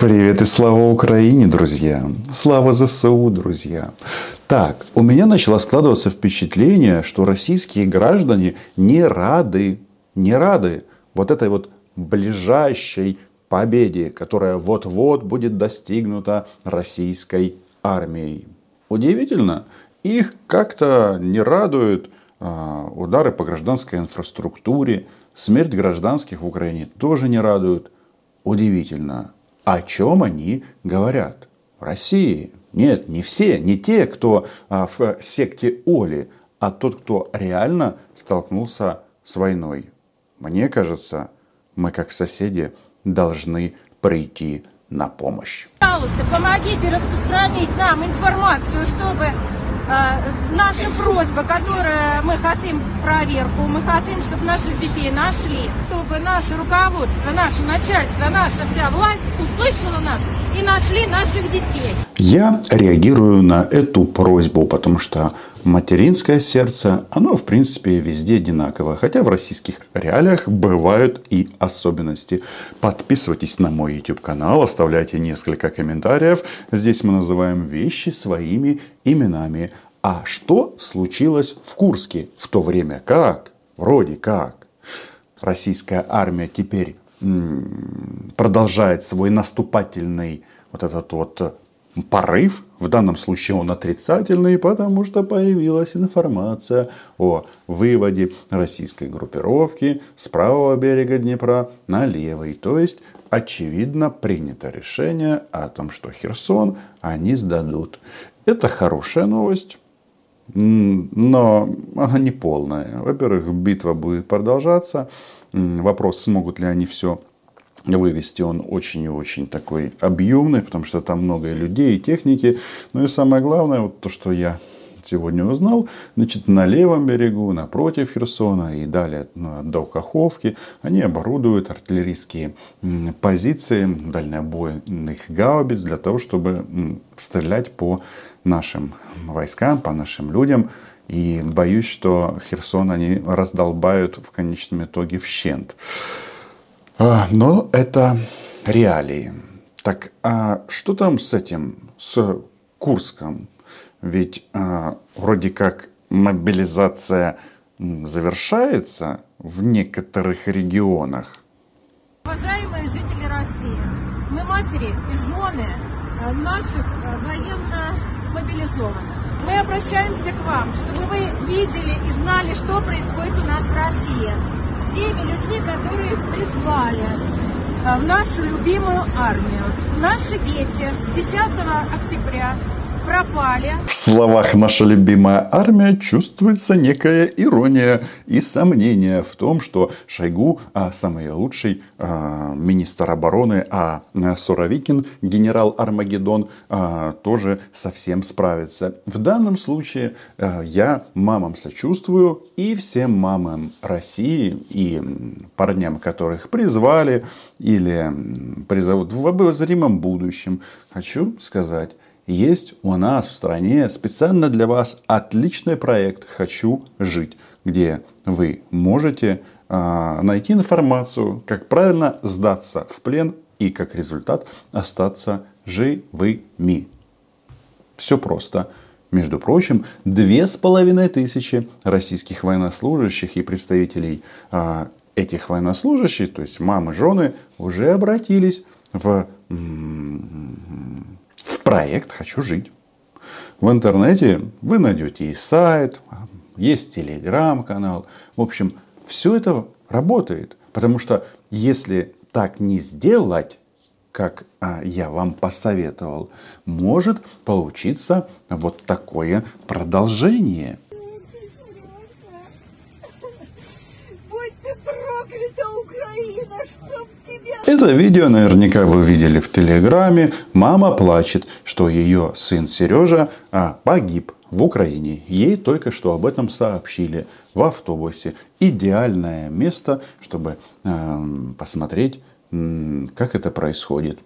Привет и слава Украине, друзья! Слава ЗСУ, друзья! Так, у меня начало складываться впечатление, что российские граждане не рады, не рады вот этой вот ближайшей победе, которая вот-вот будет достигнута российской армией. Удивительно, их как-то не радуют а, удары по гражданской инфраструктуре, смерть гражданских в Украине тоже не радует. Удивительно о чем они говорят. В России. Нет, не все, не те, кто а, в секте Оли, а тот, кто реально столкнулся с войной. Мне кажется, мы как соседи должны прийти на помощь. Пожалуйста, помогите распространить нам информацию, чтобы наша просьба, которая мы хотим проверку, мы хотим, чтобы наших детей нашли, чтобы наше руководство, наше начальство, наша вся власть услышала нас и нашли наших детей. Я реагирую на эту просьбу, потому что материнское сердце, оно в принципе везде одинаково. Хотя в российских реалиях бывают и особенности. Подписывайтесь на мой YouTube канал, оставляйте несколько комментариев. Здесь мы называем вещи своими именами. А что случилось в Курске в то время? Как? Вроде как. Российская армия теперь продолжает свой наступательный вот этот вот порыв, в данном случае он отрицательный, потому что появилась информация о выводе российской группировки с правого берега Днепра на левый. То есть, очевидно, принято решение о том, что Херсон они сдадут. Это хорошая новость. Но она не полная. Во-первых, битва будет продолжаться. Вопрос, смогут ли они все вывести он очень и очень такой объемный, потому что там много людей и техники. Ну и самое главное, вот то, что я сегодня узнал, значит, на левом берегу, напротив Херсона и далее ну, до Каховки, они оборудуют артиллерийские позиции дальнобойных гаубиц для того, чтобы стрелять по нашим войскам, по нашим людям. И боюсь, что Херсон они раздолбают в конечном итоге в щент. А, но это реалии. Так, а что там с этим, с Курском? Ведь а, вроде как мобилизация завершается в некоторых регионах. Уважаемые жители России, мы матери и жены а, наших а, военно мобилизованных. Мы обращаемся к вам, чтобы вы видели и знали, что происходит у нас в России с теми людьми, которые призвали э, в нашу любимую армию. Наши дети 10 октября пропали. В словах «наша любимая армия» чувствуется некая ирония и сомнение в том, что Шойгу, а самый лучший а, министр обороны, а, Суровикин, генерал Армагеддон, а, тоже совсем справится. В данном случае а, я мамам сочувствую и всем мамам России и парням, которых призвали или призовут в обозримом будущем, хочу сказать, есть у нас в стране специально для вас отличный проект «Хочу жить», где вы можете э, найти информацию, как правильно сдаться в плен и как результат остаться живыми. Все просто. Между прочим, две с половиной тысячи российских военнослужащих и представителей э, этих военнослужащих, то есть мамы, жены, уже обратились в проект «Хочу жить». В интернете вы найдете и сайт, есть телеграм-канал. В общем, все это работает. Потому что если так не сделать, как а, я вам посоветовал, может получиться вот такое продолжение – Это видео наверняка вы видели в Телеграме. Мама плачет, что ее сын Сережа а, погиб в Украине. Ей только что об этом сообщили в автобусе. Идеальное место, чтобы э, посмотреть, как это происходит.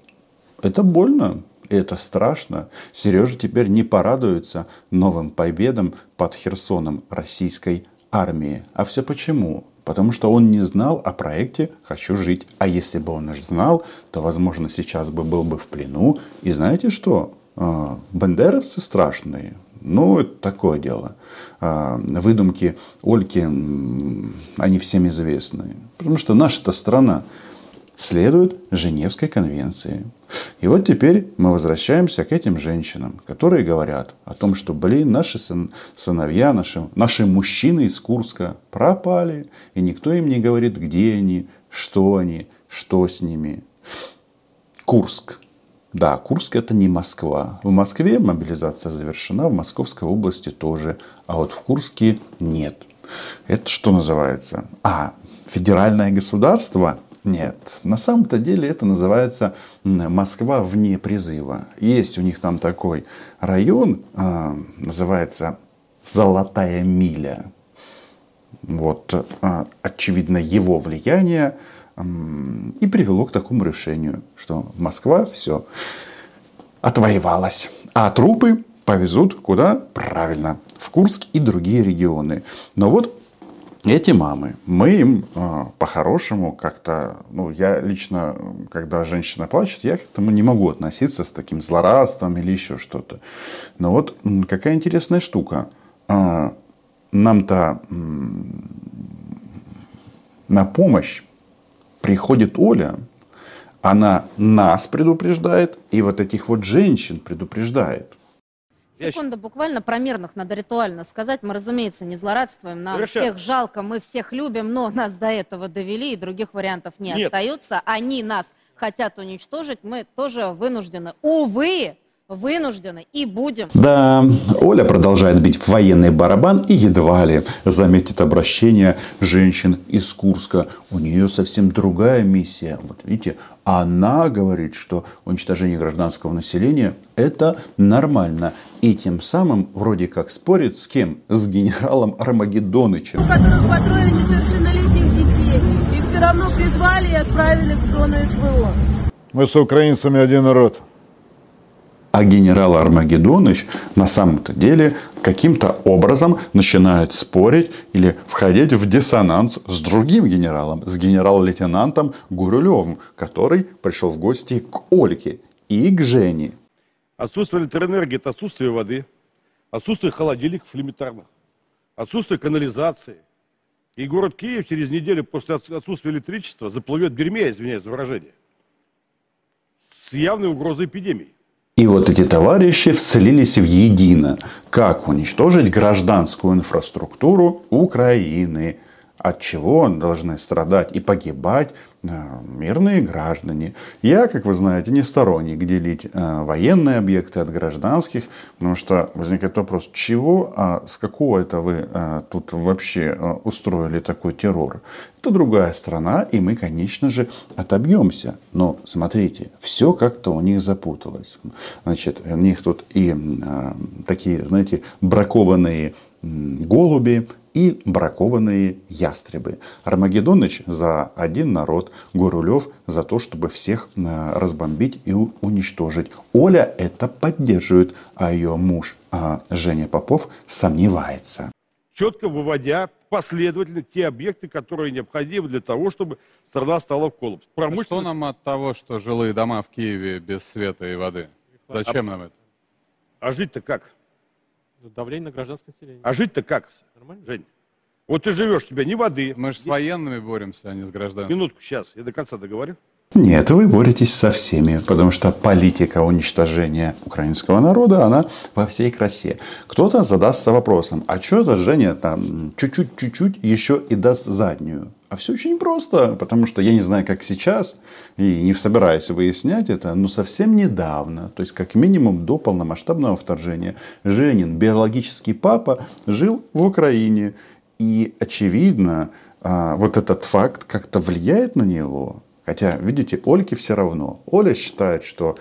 Это больно, это страшно. Сережа теперь не порадуется новым победам под Херсоном российской армии. А все почему? Потому что он не знал о проекте «Хочу жить». А если бы он знал, то, возможно, сейчас бы был бы в плену. И знаете что? А, бандеровцы страшные. Ну, это такое дело. А, выдумки Ольки, они всем известны. Потому что наша-то страна следует Женевской конвенции. И вот теперь мы возвращаемся к этим женщинам, которые говорят о том, что, блин, наши сын, сыновья, наши, наши мужчины из Курска пропали, и никто им не говорит, где они, что они, что с ними. Курск. Да, Курск это не Москва. В Москве мобилизация завершена, в Московской области тоже, а вот в Курске нет. Это что называется? А, федеральное государство нет, на самом-то деле это называется Москва вне призыва. Есть у них там такой район, а, называется Золотая миля. Вот, а, очевидно, его влияние и привело к такому решению, что Москва все отвоевалась. А трупы повезут куда? Правильно, в Курск и другие регионы. Но вот эти мамы, мы им э, по-хорошему как-то, ну, я лично, когда женщина плачет, я к этому не могу относиться с таким злорадством или еще что-то. Но вот какая интересная штука. Э, нам-то на помощь приходит Оля, она нас предупреждает и вот этих вот женщин предупреждает. Секунда, буквально про мирных надо ритуально сказать. Мы, разумеется, не злорадствуем, нам Совершенно. всех жалко, мы всех любим, но нас до этого довели, и других вариантов не Нет. остается. Они нас хотят уничтожить, мы тоже вынуждены, увы, вынуждены и будем. Да, Оля продолжает бить в военный барабан и едва ли заметит обращение женщин из Курска. У нее совсем другая миссия. Вот видите, она говорит, что уничтожение гражданского населения это нормально. И тем самым вроде как спорит с кем? С генералом Армагеддонычем. Несовершеннолетних детей. Их все равно призвали и отправили в зону СВО. Мы с украинцами один народ. А генерал Армагеддоныч на самом-то деле каким-то образом начинает спорить или входить в диссонанс с другим генералом, с генерал-лейтенантом Гурулевым, который пришел в гости к Ольге и к Жене. Отсутствие электроэнергии – это отсутствие воды, отсутствие холодильников элементарных, отсутствие канализации. И город Киев через неделю после отсутствия электричества заплывет в дерьме, извиняюсь за выражение, с явной угрозой эпидемии. И вот эти товарищи вслились в едино. Как уничтожить гражданскую инфраструктуру Украины? От чего должны страдать и погибать э, мирные граждане. Я, как вы знаете, не сторонник делить э, военные объекты от гражданских, потому что возникает вопрос, чего, а с какого это вы э, тут вообще устроили такой террор? Это другая страна, и мы, конечно же, отобьемся. Но смотрите, все как-то у них запуталось. Значит, у них тут и такие, знаете, бракованные голуби, и бракованные ястребы. Армагеддоныч за один народ, Горулев за то, чтобы всех э, разбомбить и уничтожить. Оля это поддерживает, а ее муж а Женя Попов сомневается. Четко выводя последовательно те объекты, которые необходимы для того, чтобы страна стала в коллапс. Промышленность... Что нам от того, что жилые дома в Киеве без света и воды? Зачем а... нам это? А жить-то как? Давление на гражданское население. А жить-то как, Нормально? Жень? Вот ты живешь, у тебя ни воды. Мы же с военными боремся, а не с гражданскими. Минутку, сейчас, я до конца договорю. Нет, вы боретесь со всеми, потому что политика уничтожения украинского народа, она во всей красе. Кто-то задастся вопросом, а что это Женя там чуть-чуть-чуть-чуть еще и даст заднюю? А все очень просто, потому что я не знаю, как сейчас, и не собираюсь выяснять это, но совсем недавно, то есть как минимум до полномасштабного вторжения, Женин, биологический папа, жил в Украине. И очевидно, а, вот этот факт как-то влияет на него. Хотя, видите, Ольке все равно. Оля считает, что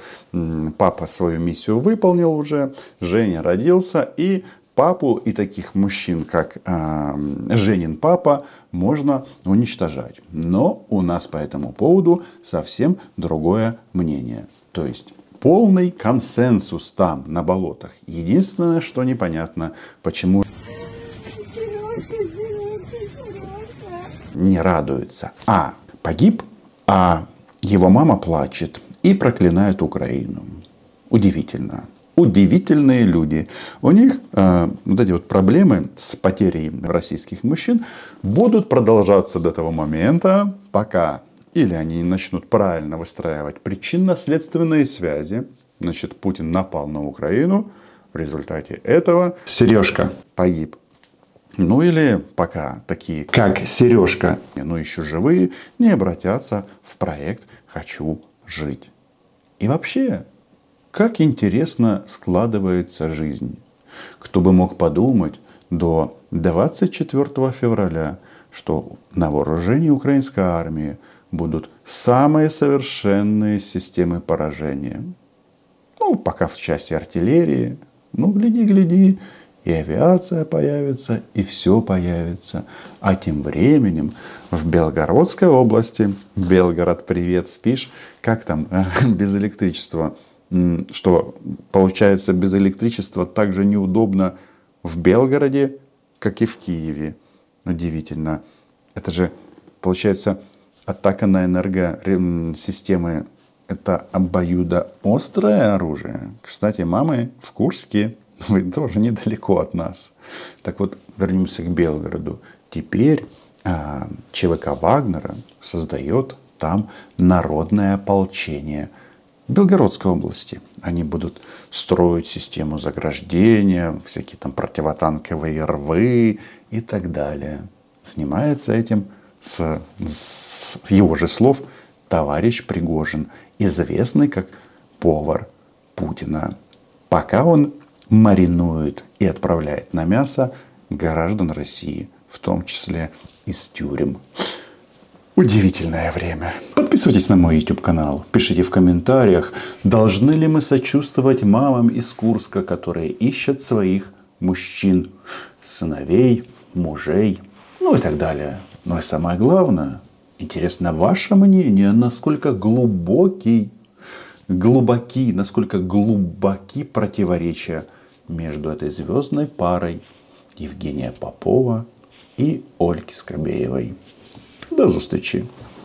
папа свою миссию выполнил уже, Женя родился, и папу и таких мужчин, как э, Женин папа, можно уничтожать. Но у нас по этому поводу совсем другое мнение. То есть полный консенсус там, на болотах. Единственное, что непонятно, почему не радуется. А погиб, а его мама плачет и проклинает Украину. Удивительно. Удивительные люди. У них э, вот эти вот проблемы с потерей российских мужчин будут продолжаться до того момента, пока или они начнут правильно выстраивать причинно-следственные связи. Значит, Путин напал на Украину. В результате этого Сережка погиб. Ну или пока такие, как Сережка, но еще живые, не обратятся в проект «Хочу жить». И вообще, как интересно складывается жизнь. Кто бы мог подумать до 24 февраля, что на вооружении украинской армии будут самые совершенные системы поражения. Ну, пока в части артиллерии. Ну, гляди, гляди, и авиация появится, и все появится. А тем временем в Белгородской области, Белгород, привет, спишь, как там, без электричества, что получается без электричества так же неудобно в Белгороде, как и в Киеве. Удивительно. Это же, получается, атака на энергосистемы – это обоюдоострое оружие. Кстати, мамы в Курске вы тоже недалеко от нас. Так вот, вернемся к Белгороду. Теперь а, ЧВК Вагнера создает там народное ополчение Белгородской области. Они будут строить систему заграждения, всякие там противотанковые рвы и так далее. Занимается этим с, с его же слов товарищ Пригожин, известный как повар Путина. Пока он маринует и отправляет на мясо граждан России, в том числе из тюрем. Удивительное время. Подписывайтесь на мой YouTube канал. Пишите в комментариях, должны ли мы сочувствовать мамам из Курска, которые ищут своих мужчин, сыновей, мужей, ну и так далее. Но и самое главное, интересно ваше мнение, насколько глубокий, глубоки, насколько глубоки противоречия между этой звездной парой Евгения Попова и Ольги Скобеевой. До зустрічі!